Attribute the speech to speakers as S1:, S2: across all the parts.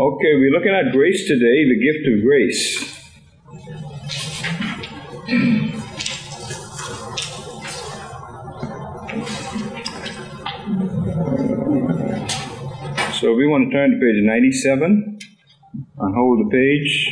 S1: Okay, we're looking at grace today, the gift of grace. So we want to turn to page 97 and hold the page.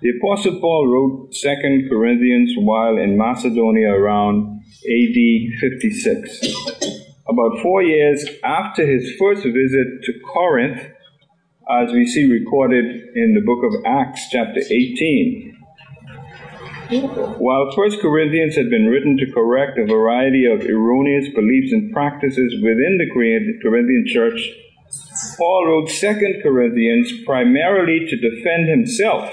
S1: The Apostle Paul wrote 2 Corinthians while in Macedonia around AD 56. About four years after his first visit to Corinth, as we see recorded in the book of Acts, chapter 18. While First Corinthians had been written to correct a variety of erroneous beliefs and practices within the Corinthian church, Paul wrote Second Corinthians primarily to defend himself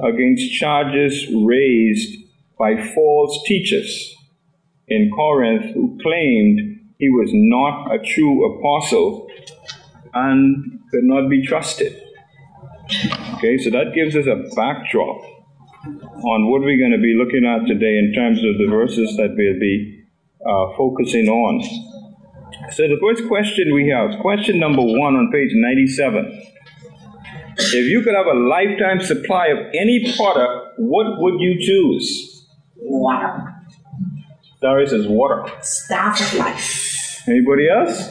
S1: against charges raised by false teachers in Corinth who claimed he was not a true apostle and could not be trusted. Okay, so that gives us a backdrop on what we're going to be looking at today in terms of the verses that we'll be uh, focusing on. So, the first question we have, question number one on page 97. If you could have a lifetime supply of any product, what would you choose?
S2: Water.
S1: Darius says water.
S2: Staff of life.
S1: Anybody else?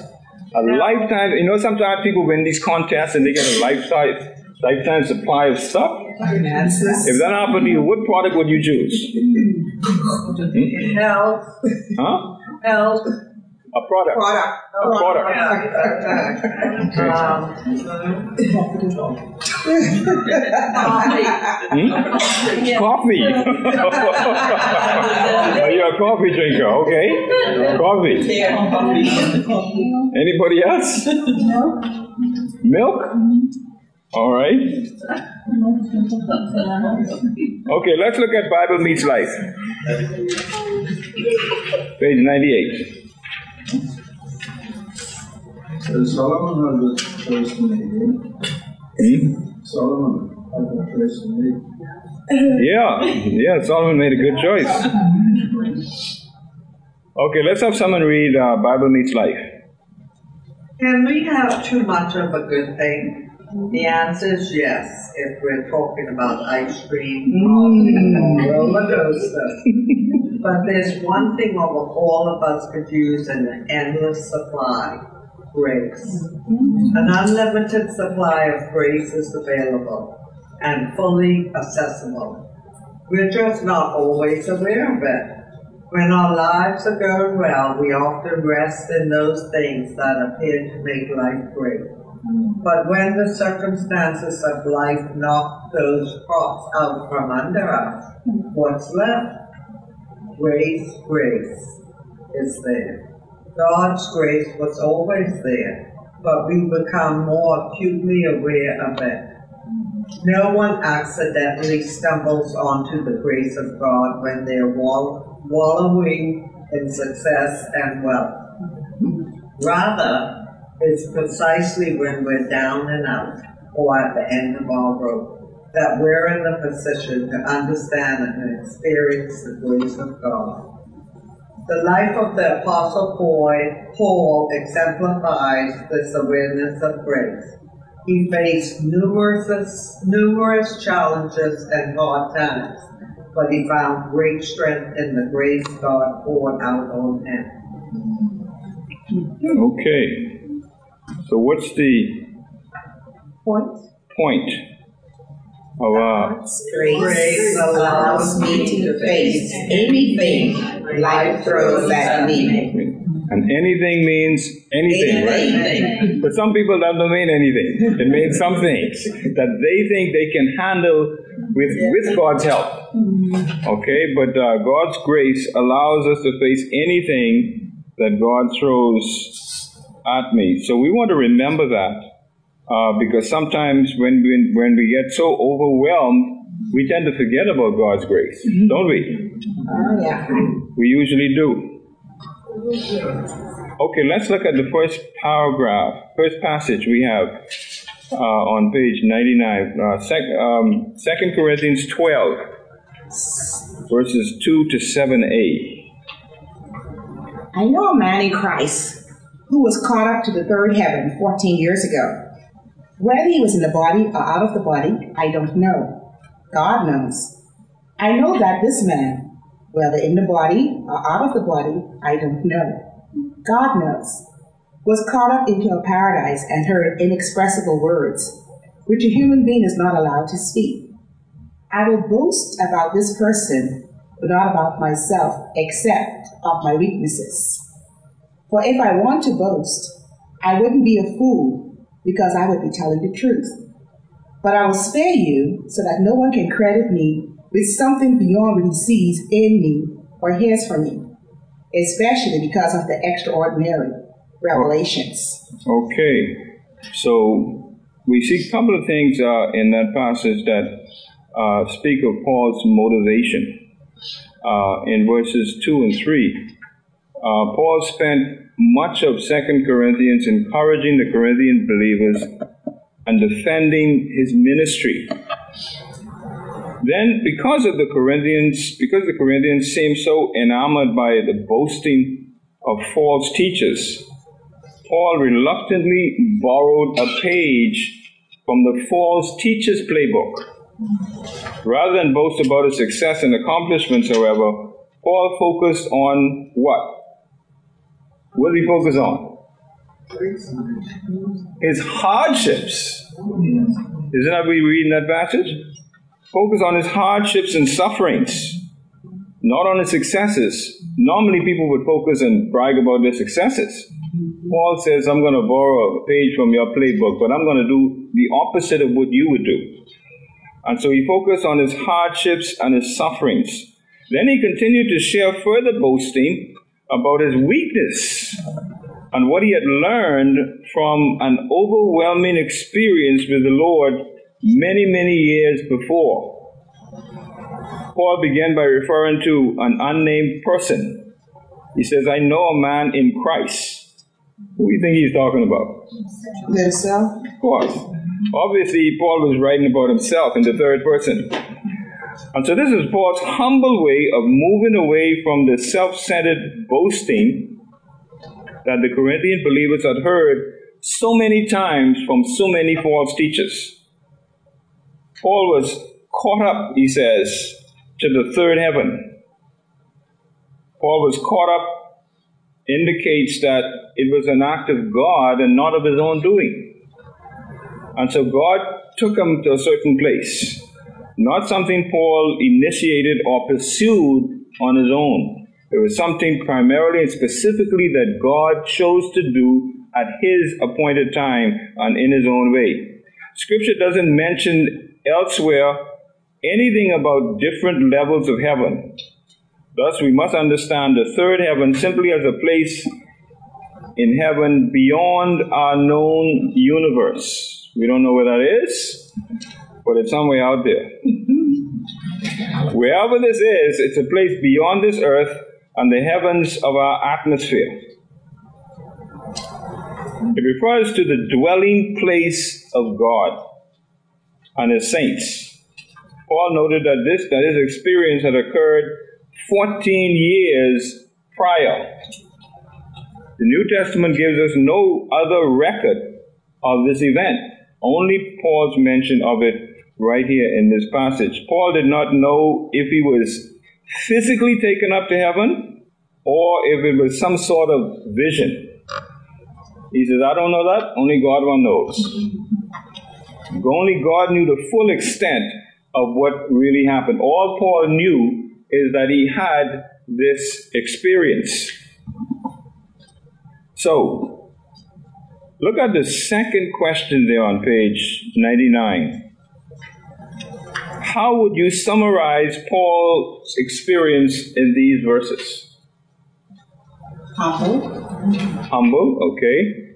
S1: A lifetime, you know, sometimes people win these contests and they get a lifetime lifetime supply of stuff. If that happened to you, what product would you choose?
S3: Hmm? Health.
S1: Huh?
S3: Health.
S1: A product.
S3: Product.
S1: A product.
S3: Um,
S1: Hmm? Coffee. you're a coffee drinker, okay? Coffee. Anybody else? Milk? All right. Okay, let's look at Bible Meets Life. Page 98.
S4: So Solomon had the choice to make.
S1: Hmm?
S4: Solomon had the choice to make.
S1: Yeah, yeah, Solomon made a good choice. Okay, let's have someone read uh, Bible Meets Life.
S3: Can we have too much of a good thing? The answer is yes, if we're talking about ice cream, mm. roller coaster. but there's one thing all of us could use an endless supply grace. An unlimited supply of grace is available and fully accessible. We're just not always aware of it. When our lives are going well, we often rest in those things that appear to make life great. But when the circumstances of life knock those props out from under us, what's left? Grace, grace is there. God's grace was always there, but we become more acutely aware of it. No one accidentally stumbles onto the grace of God when they're wall- wallowing in success and wealth. Rather, it's precisely when we're down and out or at the end of our rope that we're in the position to understand and experience the grace of God. The life of the Apostle Paul exemplifies this awareness of grace. He faced numerous, numerous challenges and hard times, but he found great strength in the grace God poured out on him.
S1: Okay. So, what's the
S2: Point.
S1: point uh,
S2: Grace allows me to face anything life throws at me.
S1: and anything means anything, right?
S2: Anything.
S1: But some people that don't mean anything. It means some things that they think they can handle with with God's help. Okay, but uh, God's grace allows us to face anything that God throws at me. So we want to remember that uh, because sometimes when we, when we get so overwhelmed, we tend to forget about God's grace, don't we?
S2: Oh, yeah.
S1: We usually do. Okay, let's look at the first paragraph, first passage we have uh, on page 99, uh, sec, um, 2 Corinthians 12, verses 2 to 7a.
S2: I know a man in Christ who was caught up to the third heaven 14 years ago. Whether he was in the body or out of the body, I don't know. God knows. I know that this man, whether in the body or out of the body, I don't know. God knows, was caught up into a paradise and heard inexpressible words, which a human being is not allowed to speak. I will boast about this person, but not about myself, except of my weaknesses. For if I want to boast, I wouldn't be a fool, because I would be telling the truth. But I will spare you so that no one can credit me with something beyond what he sees in me or hears from me, especially because of the extraordinary revelations.
S1: Okay, so we see a couple of things uh, in that passage that uh, speak of Paul's motivation uh, in verses 2 and 3. Uh, Paul spent much of Second Corinthians encouraging the Corinthian believers and defending his ministry. Then, because of the Corinthians, because the Corinthians seemed so enamored by the boasting of false teachers, Paul reluctantly borrowed a page from the false teacher's playbook. Rather than boast about his success and accomplishments, however, Paul focused on what? What did he focus on? His hardships. Isn't that what we read in that passage? Focus on his hardships and sufferings, not on his successes. Normally, people would focus and brag about their successes. Paul says, I'm going to borrow a page from your playbook, but I'm going to do the opposite of what you would do. And so he focused on his hardships and his sufferings. Then he continued to share further boasting about his weakness and what he had learned from an overwhelming experience with the Lord many, many years before. Paul began by referring to an unnamed person. He says, I know a man in Christ. Who do you think he's talking about?
S2: Himself?
S1: Of course. Obviously, Paul was writing about himself in the third person. And so this is Paul's humble way of moving away from the self-centered boasting that the Corinthian believers had heard so many times from so many false teachers. Paul was caught up, he says, to the third heaven. Paul was caught up indicates that it was an act of God and not of his own doing. And so God took him to a certain place not something Paul initiated or pursued on his own. It was something primarily and specifically that God chose to do at his appointed time and in his own way. Scripture doesn't mention elsewhere anything about different levels of heaven. Thus, we must understand the third heaven simply as a place in heaven beyond our known universe. We don't know where that is, but it's somewhere out there. Wherever this is, it's a place beyond this earth and the heavens of our atmosphere. It refers to the dwelling place of God and his saints. Paul noted that this that his experience had occurred 14 years prior. The New Testament gives us no other record of this event, only Paul's mention of it right here in this passage. Paul did not know if he was physically taken up to heaven or if it was some sort of vision. He says, I don't know that, only God one knows. Only God knew the full extent of what really happened. All Paul knew is that he had this experience. So, look at the second question there on page 99 how would you summarize Paul's experience in these verses?
S2: Humble.
S1: Humble, okay.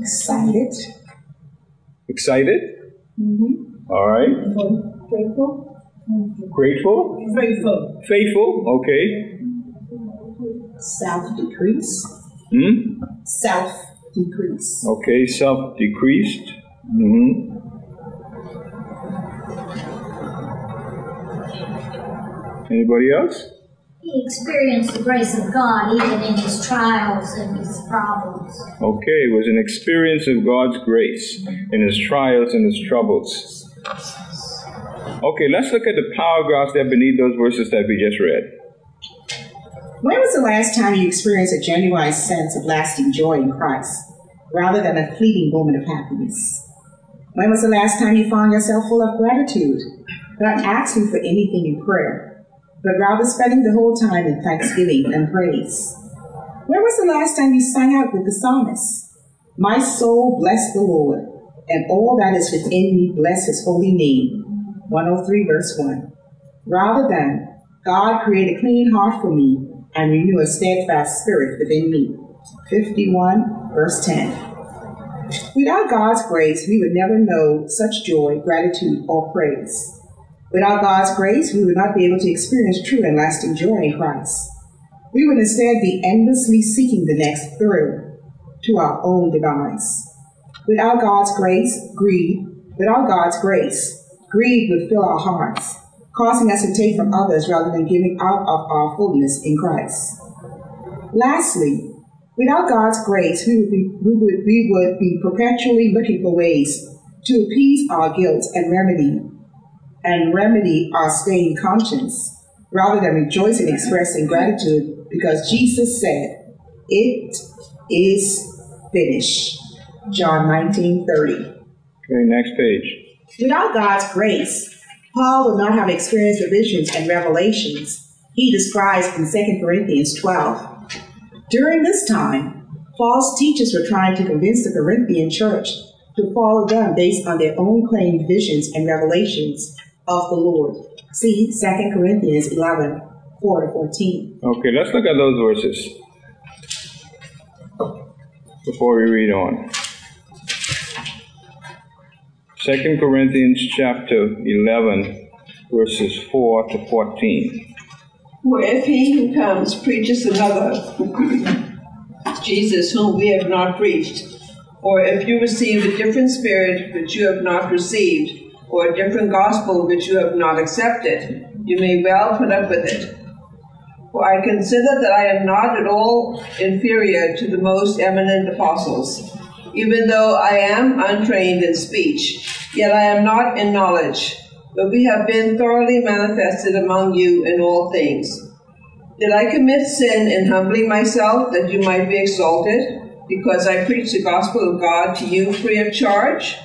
S2: Excited.
S1: Excited?
S2: Mm-hmm.
S1: All right.
S2: Grateful.
S1: Grateful?
S3: Faithful.
S1: Faithful, okay.
S2: Self decrease.
S1: Hmm?
S2: Self decrease.
S1: Okay, self decreased. Mm-hmm. Anybody else?
S5: he experienced the grace of God even in his trials and his problems.
S1: Okay, it was an experience of God's grace in his trials and his troubles. Okay, let's look at the paragraphs that beneath those verses that we just read.
S2: When was the last time you experienced a genuine sense of lasting joy in Christ, rather than a fleeting moment of happiness? When was the last time you found yourself full of gratitude, not asking for anything in prayer, but rather spending the whole time in thanksgiving and praise? When was the last time you sang out with the psalmist? My soul bless the Lord, and all that is within me bless his holy name. 103 verse 1. Rather than, God create a clean heart for me and renew a steadfast spirit within me. 51 verse 10. Without God's grace, we would never know such joy, gratitude, or praise. Without God's grace, we would not be able to experience true and lasting joy in Christ. We would instead be endlessly seeking the next thrill to our own demise. Without God's grace, greed, without God's grace, greed would fill our hearts, causing us to take from others rather than giving out of our fullness in Christ. Lastly, without God's grace, we would, be, we, would, we would be perpetually looking for ways to appease our guilt and remedy and remedy our stained conscience, rather than rejoice and express in gratitude because Jesus said, It is finished. John 19 30. Okay,
S1: next page.
S2: Without God's grace, Paul would not have experienced the visions and revelations he describes in 2 Corinthians 12. During this time, false teachers were trying to convince the Corinthian church to follow them based on their own claimed visions and revelations of the Lord. See 2 Corinthians 11 4 to 14.
S1: Okay, let's look at those verses before we read on. Second Corinthians chapter 11, verses 4 to 14.
S6: For if he who comes preaches another, Jesus whom we have not preached, or if you receive a different spirit which you have not received, or a different gospel which you have not accepted, you may well put up with it. For I consider that I am not at all inferior to the most eminent apostles, even though I am untrained in speech Yet I am not in knowledge, but we have been thoroughly manifested among you in all things. Did I commit sin in humbling myself that you might be exalted, because I preached the gospel of God to you free of charge?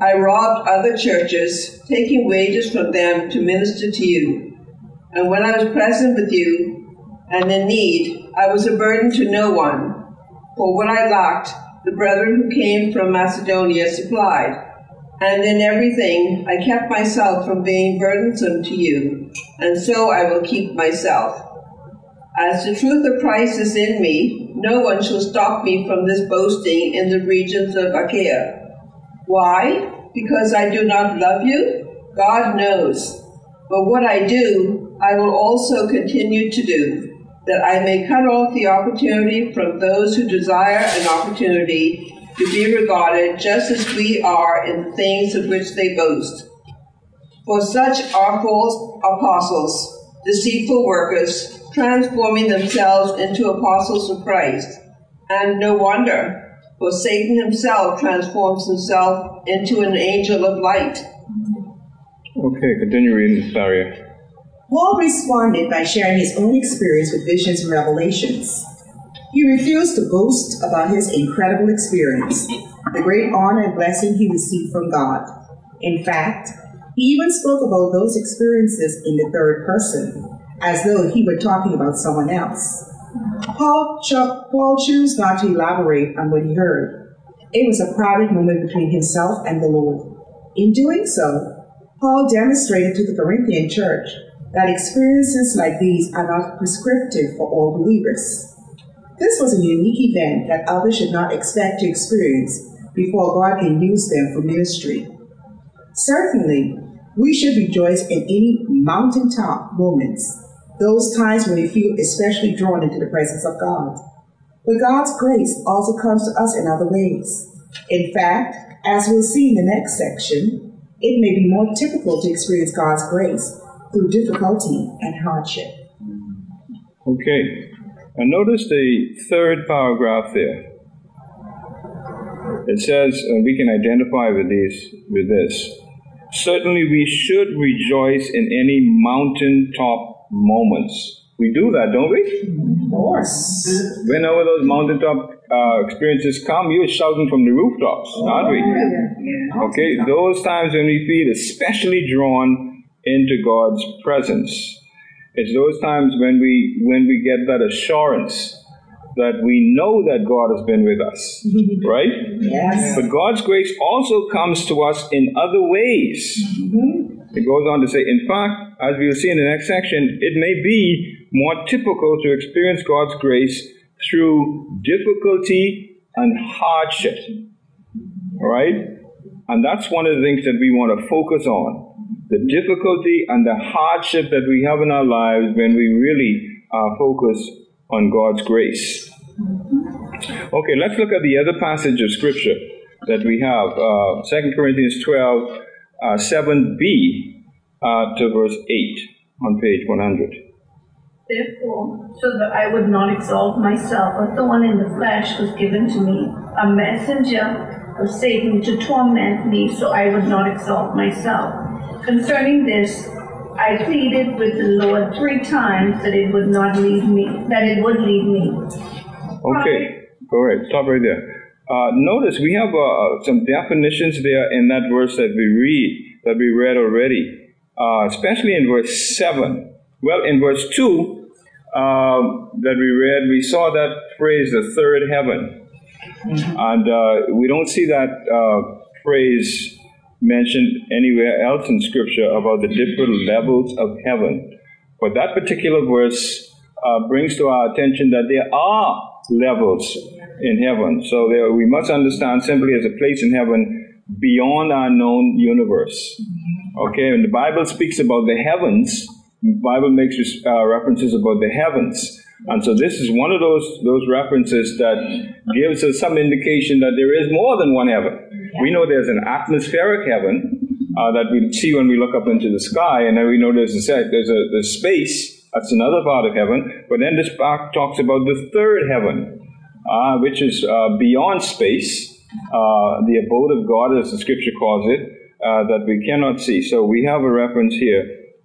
S6: I robbed other churches, taking wages from them to minister to you. And when I was present with you and in need, I was a burden to no one. For what I lacked, the brethren who came from Macedonia supplied and in everything I kept myself from being burdensome to you, and so I will keep myself. As the truth of Christ is in me, no one shall stop me from this boasting in the regions of Achaia. Why? Because I do not love you? God knows. But what I do, I will also continue to do, that I may cut off the opportunity from those who desire an opportunity to be regarded just as we are in the things of which they boast. For such are false apostles, deceitful workers, transforming themselves into apostles of Christ. And no wonder, for Satan himself transforms himself into an angel of light.
S1: Okay, continue reading, Saria.
S2: Paul responded by sharing his own experience with visions and revelations. He refused to boast about his incredible experience, the great honor and blessing he received from God. In fact, he even spoke about those experiences in the third person, as though he were talking about someone else. Paul, cho- Paul chose not to elaborate on what he heard. It was a private moment between himself and the Lord. In doing so, Paul demonstrated to the Corinthian church that experiences like these are not prescriptive for all believers. This was a unique event that others should not expect to experience before God can use them for ministry. Certainly, we should rejoice in any mountaintop moments, those times when we feel especially drawn into the presence of God. But God's grace also comes to us in other ways. In fact, as we'll see in the next section, it may be more typical to experience God's grace through difficulty and hardship.
S1: Okay. And notice the third paragraph there. It says, and we can identify with these with this. Certainly we should rejoice in any mountaintop moments. We do that, don't we?
S2: Of course.
S1: Whenever those mountaintop uh, experiences come, you're shouting from the rooftops, aren't we? Yeah. Okay, those times when we feel especially drawn into God's presence. It's those times when we when we get that assurance that we know that God has been with us, right?
S2: Yes.
S1: But God's grace also comes to us in other ways. It goes on to say, in fact, as we'll see in the next section, it may be more typical to experience God's grace through difficulty and hardship. All right? And that's one of the things that we want to focus on the difficulty and the hardship that we have in our lives when we really uh, focus on God's grace. Okay, let's look at the other passage of Scripture that we have uh, 2 Corinthians 12, uh, 7b uh, to verse 8 on page 100.
S7: Therefore, so that I would not exalt myself, a thorn in the flesh was given to me, a messenger of Satan to torment me, so I would not exalt myself. Concerning this, I pleaded with the Lord three times that it would not leave me, that it would leave me.
S1: Okay, all right. Stop right there. Uh, notice we have uh, some definitions there in that verse that we read, that we read already, uh, especially in verse 7. Well, in verse 2 um, that we read, we saw that phrase, the third heaven. And uh, we don't see that uh, phrase mentioned anywhere else in Scripture about the different levels of heaven. But that particular verse uh, brings to our attention that there are levels in heaven. So there, we must understand simply as a place in heaven beyond our known universe. Okay, and the Bible speaks about the heavens. The Bible makes uh, references about the heavens. And so this is one of those those references that gives us some indication that there is more than one heaven. We know there's an atmospheric heaven uh, that we see when we look up into the sky, and then we know there's a there's a there's space. That's another part of heaven. But then this part talks about the third heaven, uh, which is uh, beyond space, uh, the abode of God, as the Scripture calls it, uh, that we cannot see. So we have a reference here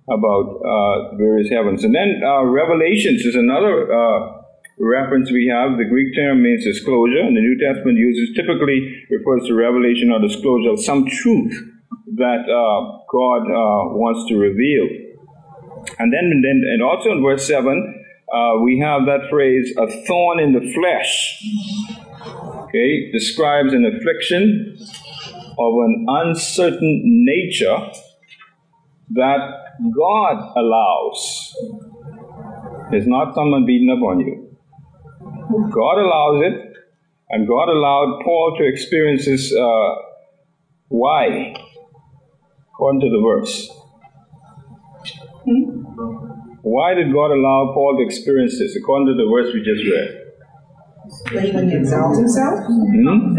S1: about uh, various heavens, and then Revelations is another reference we have. The Greek term means disclosure, and the New Testament uses typically refers to revelation or disclosure of some truth that uh, God uh, wants to reveal. And then, and then, and also in verse seven, uh, we have that phrase, "a thorn in the flesh." Okay, describes an affliction of an uncertain nature that God allows. It's not someone beating up on you. God allows it, and God allowed Paul to experience this. Uh, why? According to the verse. Why did God allow Paul to experience this? According to the verse we just read.
S2: So he would exalt himself?
S1: Hmm?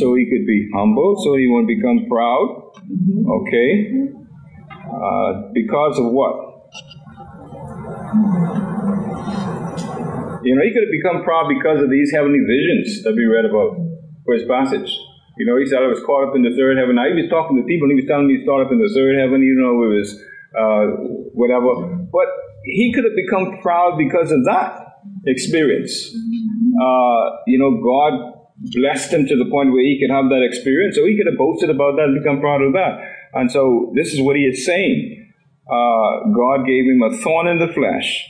S1: So he could be humble, so he won't become proud. Okay. Uh, because of what? You know, he could have become proud because of these heavenly visions that we read about for his passage. You know, he said I was caught up in the third heaven. Now, he was talking to people and he was telling me he's caught up in the third heaven, you know, it was uh, whatever. But he could have become proud because of that experience. Uh, you know, God blessed him to the point where he could have that experience. So he could have boasted about that and become proud of that. And so this is what he is saying. Uh, God gave him a thorn in the flesh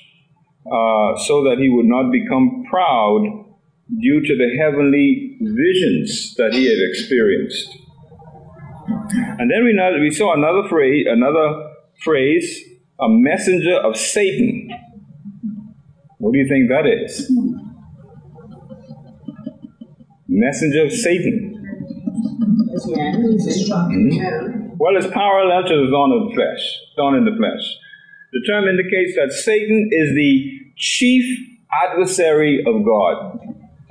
S1: uh, so that he would not become proud due to the heavenly visions that he had experienced. And then we, know, we saw another phrase, another phrase, a messenger of Satan. What do you think that is? Messenger of Satan. Mm-hmm. Well, it's parallel to the thorn of the flesh, thorn in the flesh. The term indicates that Satan is the chief adversary of God.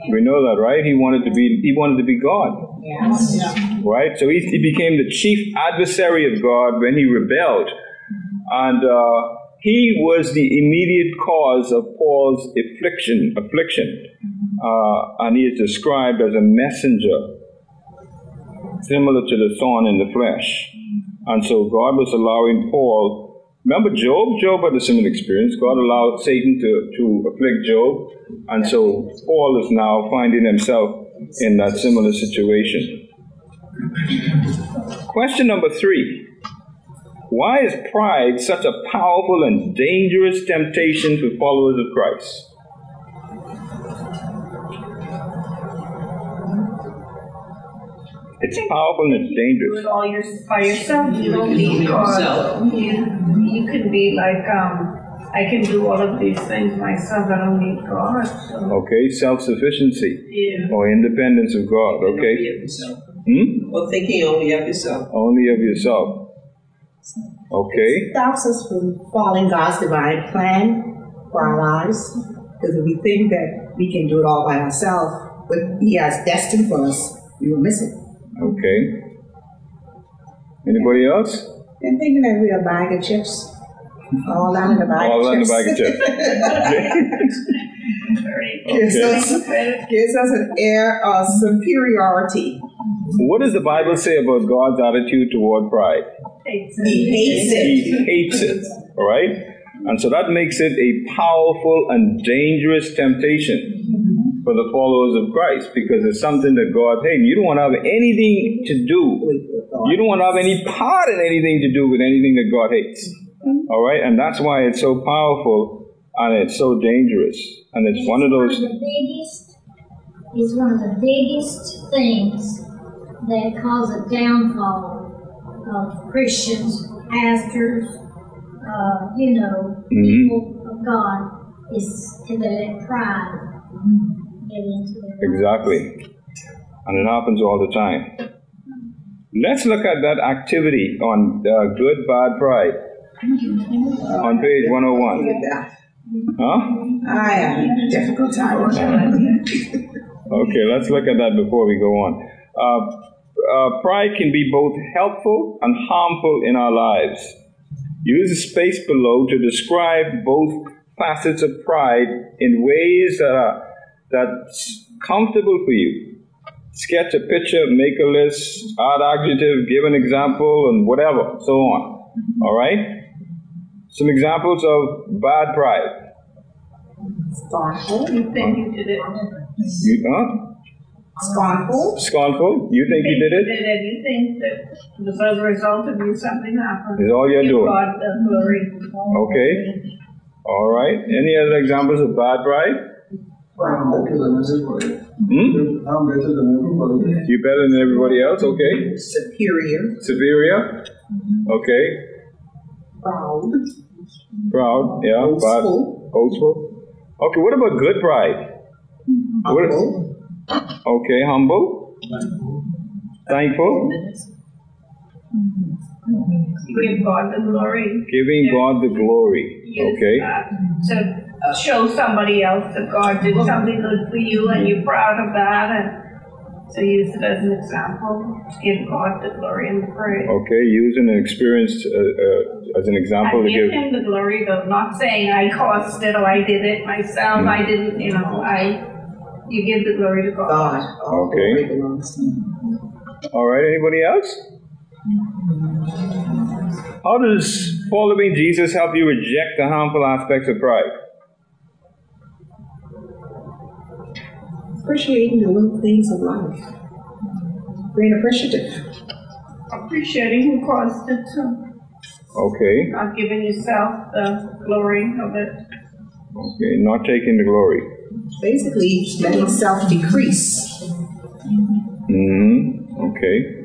S1: We know that, right? He wanted to be he wanted to be God.
S2: Yes.
S1: Right? So he, he became the chief adversary of God when he rebelled. And uh, he was the immediate cause of Paul's affliction, affliction, uh, and he is described as a messenger, similar to the thorn in the flesh. And so God was allowing Paul. Remember Job? Job had a similar experience. God allowed Satan to, to afflict Job, and so Paul is now finding himself in that similar situation. Question number three. Why is pride such a powerful and dangerous temptation for followers of Christ? It's powerful and it's
S7: do
S1: dangerous.
S7: it all your, by yourself. You don't need God. You, you can be like, um, I can do all of these things myself. I don't need God. So,
S1: Okay, self sufficiency
S7: yeah.
S1: or independence of God.
S6: Only
S1: Okay,
S6: of
S1: hmm?
S6: Or thinking only of yourself.
S1: only of yourself. Okay,
S2: stops us from following God's divine plan for our lives. Because if we think that we can do it all by ourselves, what He has destined for us, we will miss it.
S1: okay. Anybody else?
S2: And thinking that we are bag of chips, all out in the bag
S1: All
S2: of
S1: in the bag of chips.
S2: gives,
S1: Okay.
S2: us, gives us an air of superiority.
S1: What does the Bible say about God's attitude toward pride?
S2: He hates it.
S1: He hates it. All right? And so that makes it a powerful and dangerous temptation for the followers of Christ because it's something that God hates. You don't want to have anything to do. You don't want to have any part in anything to do with anything that God hates. All right? And that's why it's so powerful and it's so dangerous. And it's one of those.
S5: the biggest, is one of the biggest things that cause a downfall of Christians, pastors, uh, you know,
S1: Mhm.
S5: people of God, is to let pride get into their lives.
S1: Exactly. And it happens all the time. Let's look at that activity on uh, good, bad pride on page 101.
S2: Look at.
S1: Huh?
S2: I am difficult time.
S1: Okay, let's look at that before we go on. Uh, uh, pride can be both helpful and harmful in our lives. Use the space below to describe both facets of pride in ways that are that's comfortable for you. Sketch a picture, make a list, add adjective, give an example, and whatever, so on. All right. Some examples of bad pride.
S7: You think you did it.
S1: You, huh?
S2: Scornful.
S1: Scornful? You think you did it?
S7: You did it. You think that as a result of you something happened.
S1: Is all you're
S7: Give
S1: doing.
S7: God the glory.
S1: Okay. All right. Any other examples of bad pride?
S4: I'm better than everybody.
S1: Hmm?
S4: I'm better than everybody.
S1: You better than everybody else? Okay.
S2: Superior.
S1: Superior? Okay.
S2: Proud.
S1: Proud? Yeah. Bad.
S2: Boastful.
S1: Boastful? Okay. What about good pride? What-
S2: Humble.
S1: Okay. Humble? Thankful?
S7: Give God the glory.
S1: Giving God the glory.
S7: Use
S1: Okay.
S7: that To show somebody else that God did something good for you and you're proud of that and to use it as an example. to Give God the glory and the praise.
S1: Okay. Using an experience uh, uh, as an example
S7: And
S1: to
S7: give
S1: give.
S7: him the glory though, not saying I caused it or I did it myself, I didn't, you know, I, you give the glory to God.
S2: God. All
S1: Okay.
S2: belongs to Him.
S1: All right. Anybody else? How does following Jesus help you reject the harmful aspects of pride?
S2: Appreciating the little things of life. Being appreciative.
S7: Appreciating who caused it too,
S1: Okay.
S7: not giving yourself the glory of it.
S1: Okay. Not taking the glory.
S2: Basically, letting self decrease.
S1: hmm Okay.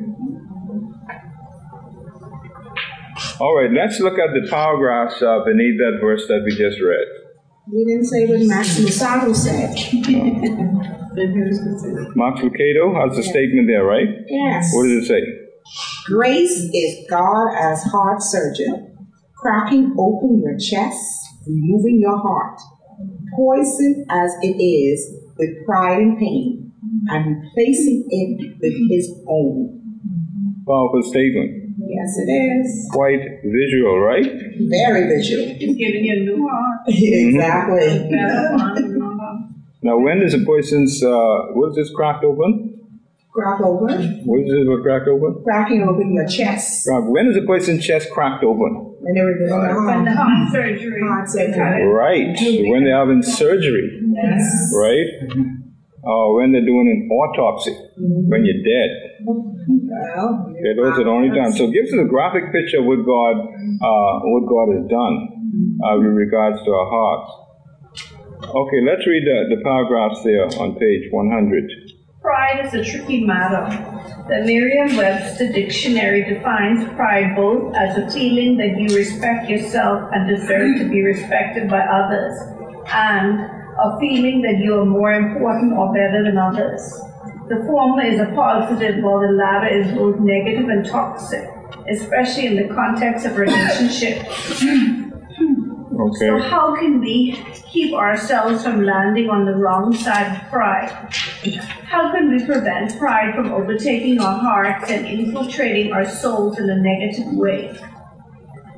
S1: All right, let's look at the paragraphs uh, beneath that verse that we just read.
S2: We didn't say what Max Lucado said.
S1: Max Lucado has a statement there, right?
S2: Yes.
S1: What does it say?
S2: Grace is God as heart surgeon, cracking open your chest, removing your heart, poison as it is with pride and pain, and replacing it with His own.
S1: Powerful statement.
S2: Yes, it is.
S1: Quite visual, right?
S2: Very visual.
S7: It's giving you a new heart.
S2: exactly.
S7: Better heart, new heart.
S1: Now, when is a person's, uh, what is this cracked open?
S2: Crack open.
S1: What is this what cracked open?
S2: Cracking open your chest.
S1: Crack. When is a person's chest cracked open?
S2: And everything on the
S7: When the
S2: heart.
S7: heart surgery.
S2: Heart surgery.
S7: they cut it.
S1: Right. When they're having surgery,
S2: Yes.
S1: right? Or when they're doing an autopsy, when you're dead.
S2: Well,
S1: Okay, those are the only times. So it gives us a graphic picture of what God, uh, what God has done uh, with regards to our hearts. Okay, let's read the, the paragraphs there on page 100.
S7: Pride is a tricky matter. The Merriam-Webster dictionary defines pride both as a feeling that you respect yourself and deserve to be respected by others, and a feeling that you are more important or better than others. The former is a positive, while the latter is both negative and toxic, especially in the context of relationships.
S1: Okay.
S7: So how can we keep ourselves from landing on the wrong side of pride? How can we prevent pride from overtaking our hearts and infiltrating our souls in a negative way?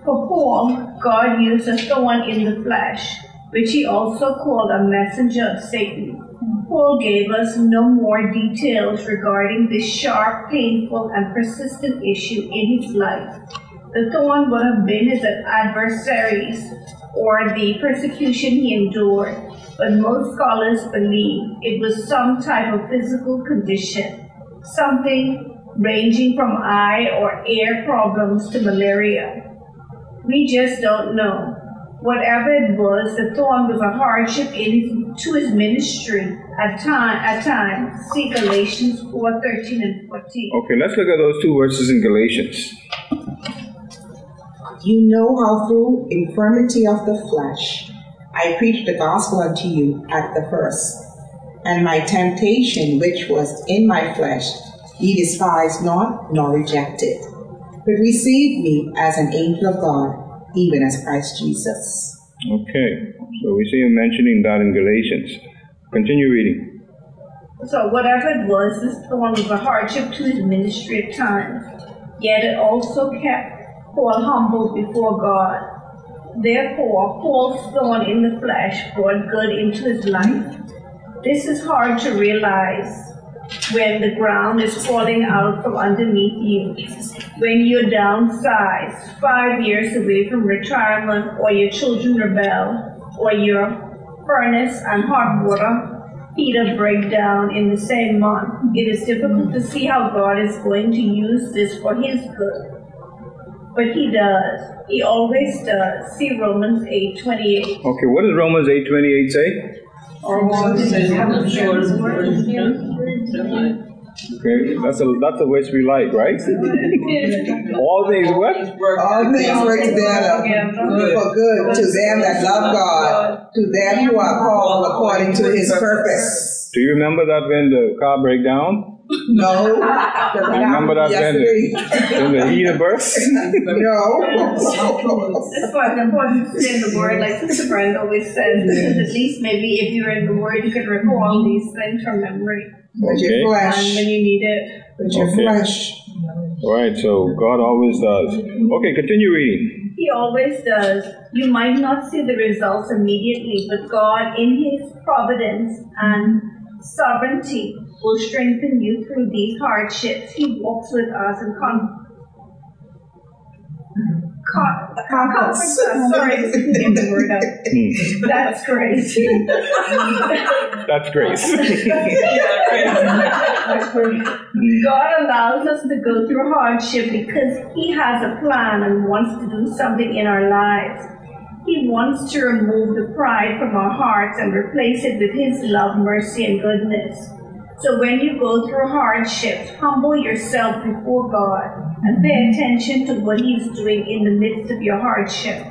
S7: For Paul, God used a thorn in the flesh, which he also called a messenger of Satan. Paul gave us no more details regarding this sharp, painful, and persistent issue in his life. The thorn would have been his adversaries or the persecution he endured, but most scholars believe it was some type of physical condition, something ranging from eye or ear problems to malaria. We just don't know. Whatever it was, the thorn was a hardship in his, to his ministry at time at times. See Galatians 4, 13 and 14.
S1: Okay, let's look at those two verses in Galatians.
S2: You know how through infirmity of the flesh I preached the gospel unto you at the first, and my temptation which was in my flesh ye despised not nor rejected, but received me as an angel of God, even as Christ Jesus.
S1: Okay, so we see him mentioning that in Galatians. Continue reading.
S7: So whatever it was, this thorn was a hardship to his ministry at times. Yet it also kept Paul humble before God. Therefore, Paul's thorn in the flesh brought good into his life. This is hard to realize when the ground is falling out from underneath you. When you're downsized, five years away from retirement, or your children rebel, or your furnace and hot water heater break down in the same month. It is difficult to see how God is going to use this for His good. But He does. He always does. See Romans 8 28.
S1: Okay, what does Romans 8.28 say? Okay, that's a that's a which we like, right? All things what?
S2: All things work together for good to them that love God, to them who are called according to his purpose.
S1: Do you remember that when the car break down?
S2: No.
S1: Remember that when
S2: Yesterday.
S1: the, when the heater burst?
S2: No.
S7: That's why it's important to stay in the Word, like Sister Brenda always says, because at least maybe if you're in the Word, you can recall these things from memory
S2: But
S1: Okay.
S2: your
S7: and when you need it.
S2: but your
S1: Okay.
S2: flesh.
S1: All right, so God always does. Okay, continue reading.
S7: He always does. You might not see the results immediately, but God, in His providence and sovereignty, will strengthen you through these hardships. He walks with us and con- con- comforts us. Sorry, I couldn't the word out.
S1: Hmm,
S7: That's crazy.
S1: That's grace.
S7: God allows us to go through hardship because He has a plan and wants to do something in our lives. He wants to remove the pride from our hearts and replace it with His love, mercy, and goodness. So when you go through hardships, humble yourself before God and pay attention to what He's doing in the midst of your hardship.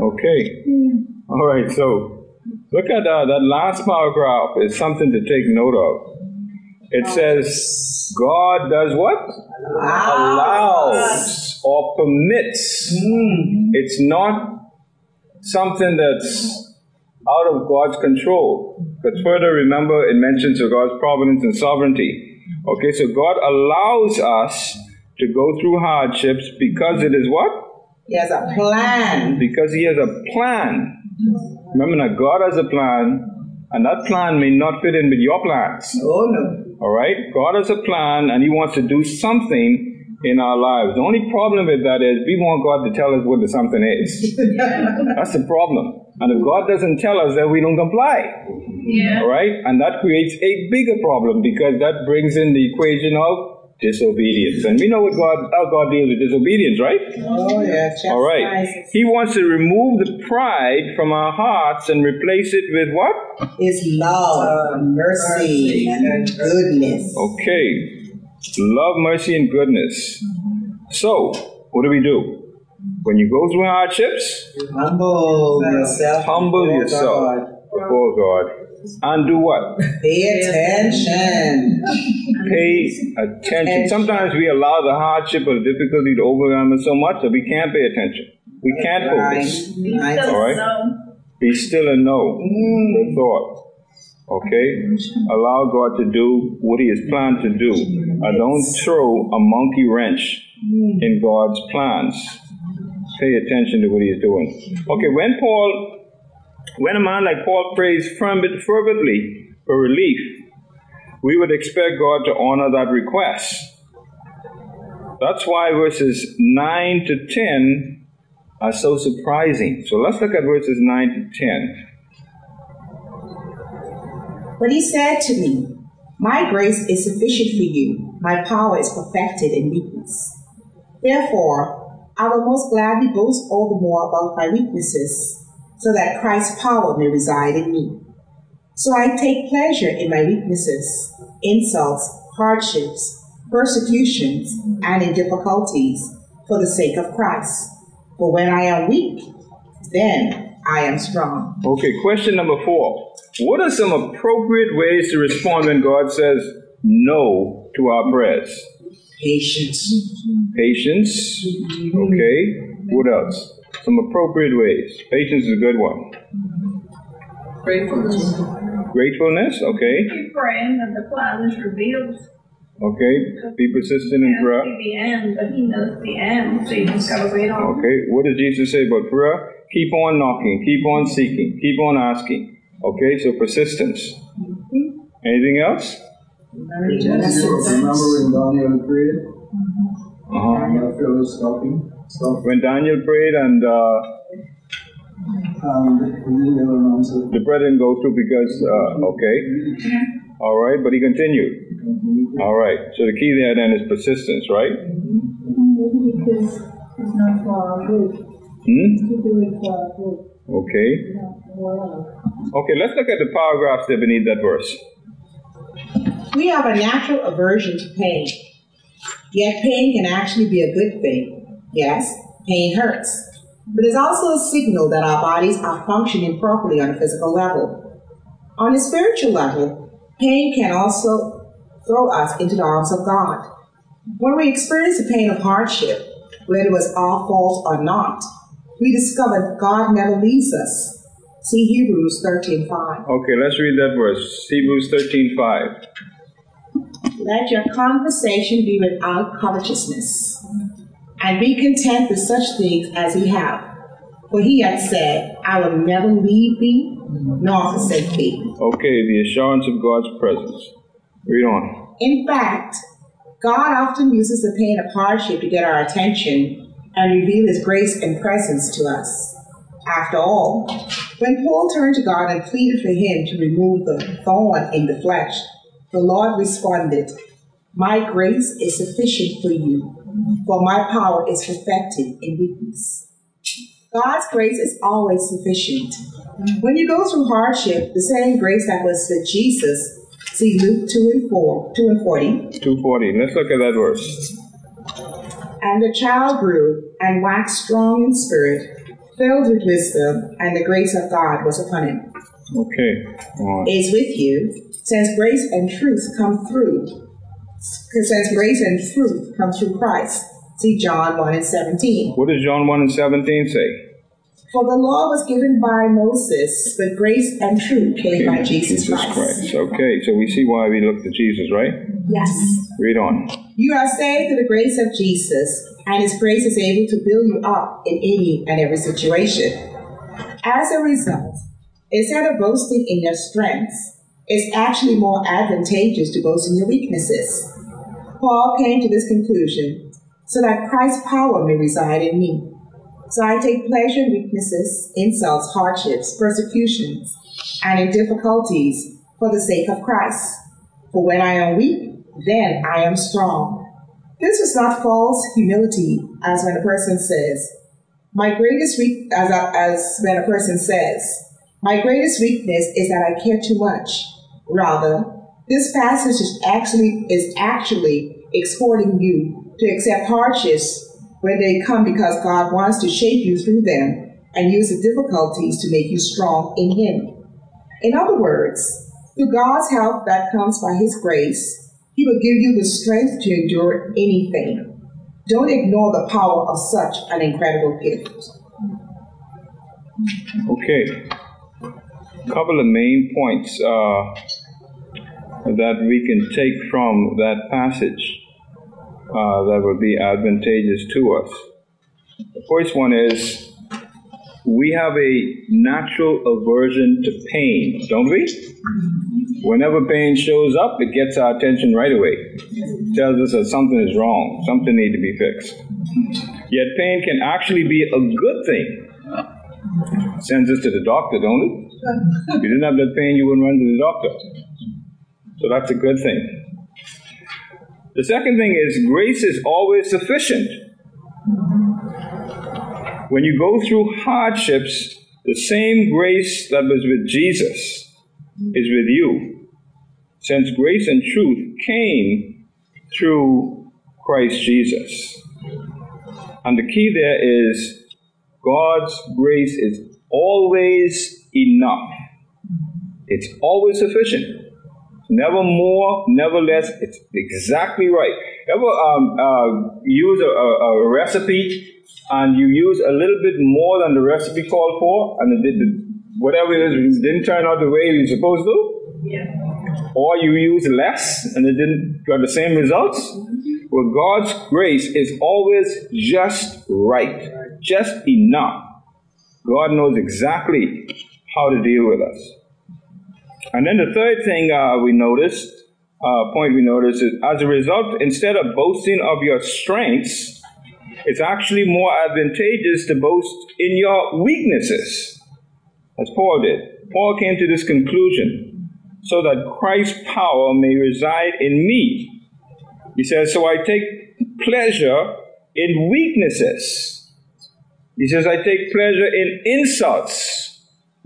S1: Okay. All right, so look at uh, that last paragraph is something to take note of. It says, God does what? Allows or permits. It's not something that's out of God's control. But further, remember, it mentions of God's providence and sovereignty. Okay, so God allows us to go through hardships because it is what?
S2: He has a plan.
S1: Because he has a plan. Remember now, God has a plan, and that plan may not fit in with your plans.
S2: Oh no.
S1: All right? God has a plan, and he wants to do something in our lives. The only problem with that is we want God to tell us what the something is. That's the problem. And if God doesn't tell us, then we don't comply.
S7: Yeah.
S1: All right? And that creates a bigger problem because that brings in the equation of disobedience. And we know what God, how God deals with disobedience, right?
S2: Oh yeah.
S1: All right. He wants to remove the pride from our hearts and replace it with what?
S2: Is love, mercy, and goodness.
S1: Okay. Love, mercy, and goodness. So, what do we do? When you go through hardships,
S2: Humble yourself.
S1: humble
S2: before
S1: yourself
S2: God.
S1: before God. And do what?
S2: Pay attention.
S1: Pay attention. Sometimes we allow the hardship or the difficulty to overwhelm us so much that we can't pay attention. We can't focus.
S2: Right.
S1: All right. Be still and know mm. the thought. Okay? Allow God to do what He has planned to do. And don't throw a monkey wrench mm. in God's plans. Pay attention to what He is doing. Okay, when Paul, when a man like Paul prays fervently for relief, we would expect God to honor that request. That's why verses 9 to 10 are so surprising. So let's look at verses 9 to 10.
S2: But he said to me, My grace is sufficient for you. My power is perfected in weakness. Therefore, I will most gladly boast all the more about my weaknesses, so that Christ's power may reside in me. So I take pleasure in my weaknesses, insults, hardships, persecutions, and in difficulties, for the sake of Christ. For when I am weak, then I am strong.
S1: Okay, question number four. What are some appropriate ways to respond when God says no to our prayers?
S2: Patience.
S1: Patience. Okay. What else? Some appropriate ways. Patience is a good one.
S3: Gratefulness.
S1: Gratefulness. Okay.
S7: keep praying and the plan is revealed.
S1: Okay. Be persistent in
S7: Can't
S1: prayer.
S7: see the end, but he knows the end, so you just gotta wait on.
S1: Okay. What does Jesus say about prayer? Keep on knocking. Keep on seeking. Keep on asking. Okay. So persistence. Mm-hmm. Anything else?
S4: Remember when Daniel prayed?
S1: Uh-huh.
S4: And that fellow stopping, stopped,
S1: When Daniel prayed and uh,
S4: and he didn't get an answer.
S1: the bread didn't go through because uh, okay. All right, but he continued. All right. So the key there then is persistence, right?
S8: because it's not for our good.
S1: Hmm?
S8: To do it for our good,
S1: Okay.
S8: not for us.
S1: Okay, let's look at the paragraphs that beneath that verse.
S2: We have a natural aversion to pain. Yet pain can actually be a good thing. Yes, pain hurts. But it's also a signal that our bodies are functioning properly on a physical level. On a spiritual level, pain can also throw us into the arms of God. When we experience the pain of hardship, whether it was our fault or not, we discover God never leaves us. See Hebrews 13:5.
S1: Okay, let's read that verse. Hebrews 13 5.
S2: Let your conversation be without covetousness, and be content with such things as ye have. For he hath said, I will never leave thee nor forsake thee.
S1: Okay, the assurance of God's presence. Read on.
S2: In fact, God often uses the pain of hardship to get our attention and reveal his grace and presence to us. After all, when Paul turned to God and pleaded for him to remove the thorn in the flesh, the Lord responded, My grace is sufficient for you, for my power is perfected in weakness. God's grace is always sufficient. When you go through hardship, the same grace that was with Jesus, see Luke 2 and 4, 2 and 40,
S1: 240. Let's look at that verse.
S2: and the child grew and waxed strong in spirit, filled with wisdom, and the grace of God was upon him.
S1: Okay, on.
S2: Is with you, since grace and truth come through, since grace and truth come through Christ. See John 1 and 17.
S1: What does John 1 and 17 say?
S2: For the law was given by Moses, but grace and truth came by Jesus, Christ.
S1: Okay, so we see why we look to Jesus, right?
S2: Yes.
S1: Read on.
S2: You are saved through the grace of Jesus, and His grace is able to build you up in any and every situation. As a result, instead of boasting in your strengths, it's actually more advantageous to boast in your weaknesses. Paul came to this conclusion so that Christ's power may reside in me. So I take pleasure in weaknesses, insults, hardships, persecutions, and in difficulties for the sake of Christ. For when I am weak, then I am strong. This is not false humility, as when a person says, my greatest weak, as, as when a person says, my greatest weakness is that I care too much. Rather, this passage is actually is actually exhorting you to accept hardships when they come because God wants to shape you through them and use the difficulties to make you strong in Him. In other words, through God's help that comes by His grace, he will give you the strength to endure anything. Don't ignore the power of such an incredible gift.
S1: Okay. A couple of main points uh, that we can take from that passage uh, that will be advantageous to us. The first one is we have a natural aversion to pain, don't we? Whenever pain shows up, it gets our attention right away. It tells us that something is wrong, something needs to be fixed. Yet pain can actually be a good thing. Sends us to the doctor, don't it? If you didn't have that pain, you wouldn't run to the doctor. So that's a good thing. The second thing is grace is always sufficient. When you go through hardships, the same grace that was with Jesus is with you since grace and truth came through Christ Jesus. And the key there is God's grace is always enough. It's always sufficient. Never more, never less. It's exactly right. Ever um, uh, use a, a, a, recipe and you use a little bit more than the recipe called for, and it, it, whatever it is, it didn't turn out the way you're supposed to? Yeah or you use less and it didn't got the same results. Well, God's grace is always just right, just enough. God knows exactly how to deal with us. And then the third thing uh, we noticed, uh, point we noticed is as a result, instead of boasting of your strengths, it's actually more advantageous to boast in your weaknesses, as Paul did. Paul came to this conclusion so that Christ's power may reside in me. He says, So I take pleasure in weaknesses. He says, I take pleasure in insults.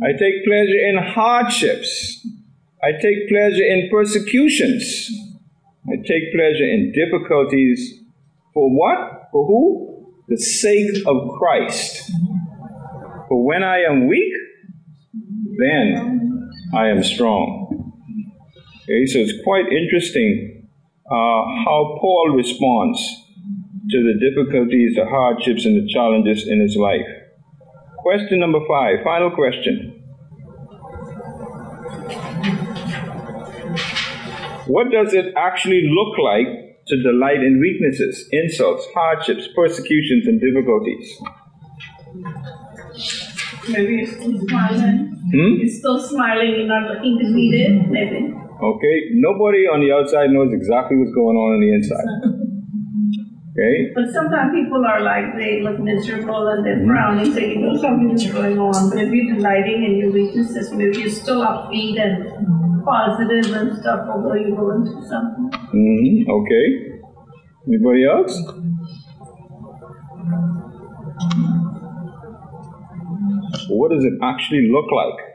S1: I take pleasure in hardships. I take pleasure in persecutions. I take pleasure in difficulties. For what? For who? The sake of Christ. For when I am weak, then I am strong. Okay, so it's quite interesting uh, how Paul responds to the difficulties, the hardships, and the challenges in his life. Question number five, final question. What does it actually look like to delight in weaknesses, insults, hardships, persecutions, and difficulties?
S7: Maybe you're still smiling. Hmm? You're still smiling, you're not looking defeated, maybe.
S1: Okay? Nobody on the outside knows exactly what's going on on the inside. Okay?
S7: But sometimes people are like, they look miserable and they're frowning, so you know something is going on. But if you're delighting in your weaknesses, maybe you're still upbeat and positive and stuff, although you're going through something.
S1: Mm-hmm. Okay. Anybody else? What does it actually look like?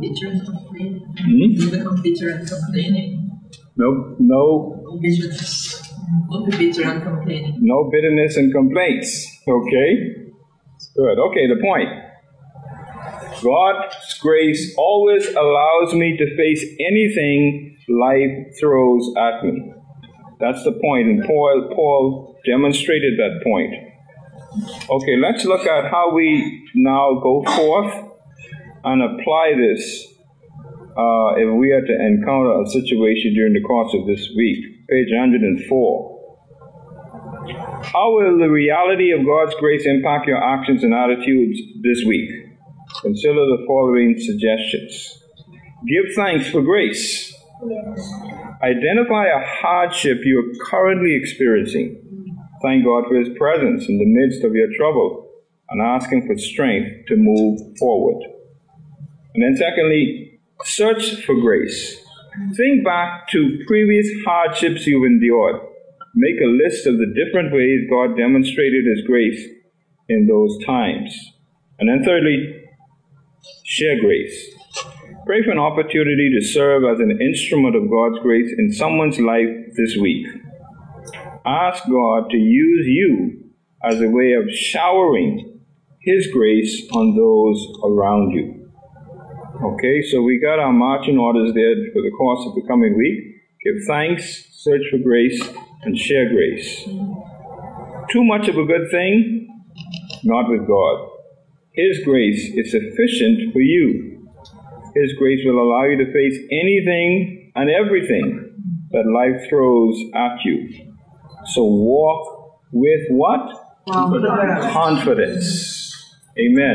S9: bitter and complaining. Hmm? You become bitter and complaining.
S1: No, no.
S9: Bitterness. Be bitter and complaining.
S1: No bitterness and complaints. Okay. Good. Okay, the point. God's grace always allows me to face anything life throws at me. That's the point, and Paul, Paul demonstrated that point. Okay, let's look at how we now go forth and apply this uh, if we are to encounter a situation during the course of this week. Page 104. How will the reality of God's grace impact your actions and attitudes this week? Consider the following suggestions. Give thanks for grace. Identify a hardship you are currently experiencing. Thank God for His presence in the midst of your trouble and ask Him for strength to move forward. And then, secondly, search for grace. Think back to previous hardships you've endured. Make a list of the different ways God demonstrated His grace in those times. And then, thirdly, share grace. Pray for an opportunity to serve as an instrument of God's grace in someone's life this week. Ask God to use you as a way of showering His grace on those around you. Okay, so we got our marching orders there for the course of the coming week. Give thanks, search for grace, and share grace. Too much of a good thing? Not with God. His grace is sufficient for you. His grace will allow you to face anything and everything that life throws at you. So walk with what?
S3: Confidence.
S1: Confidence. Amen.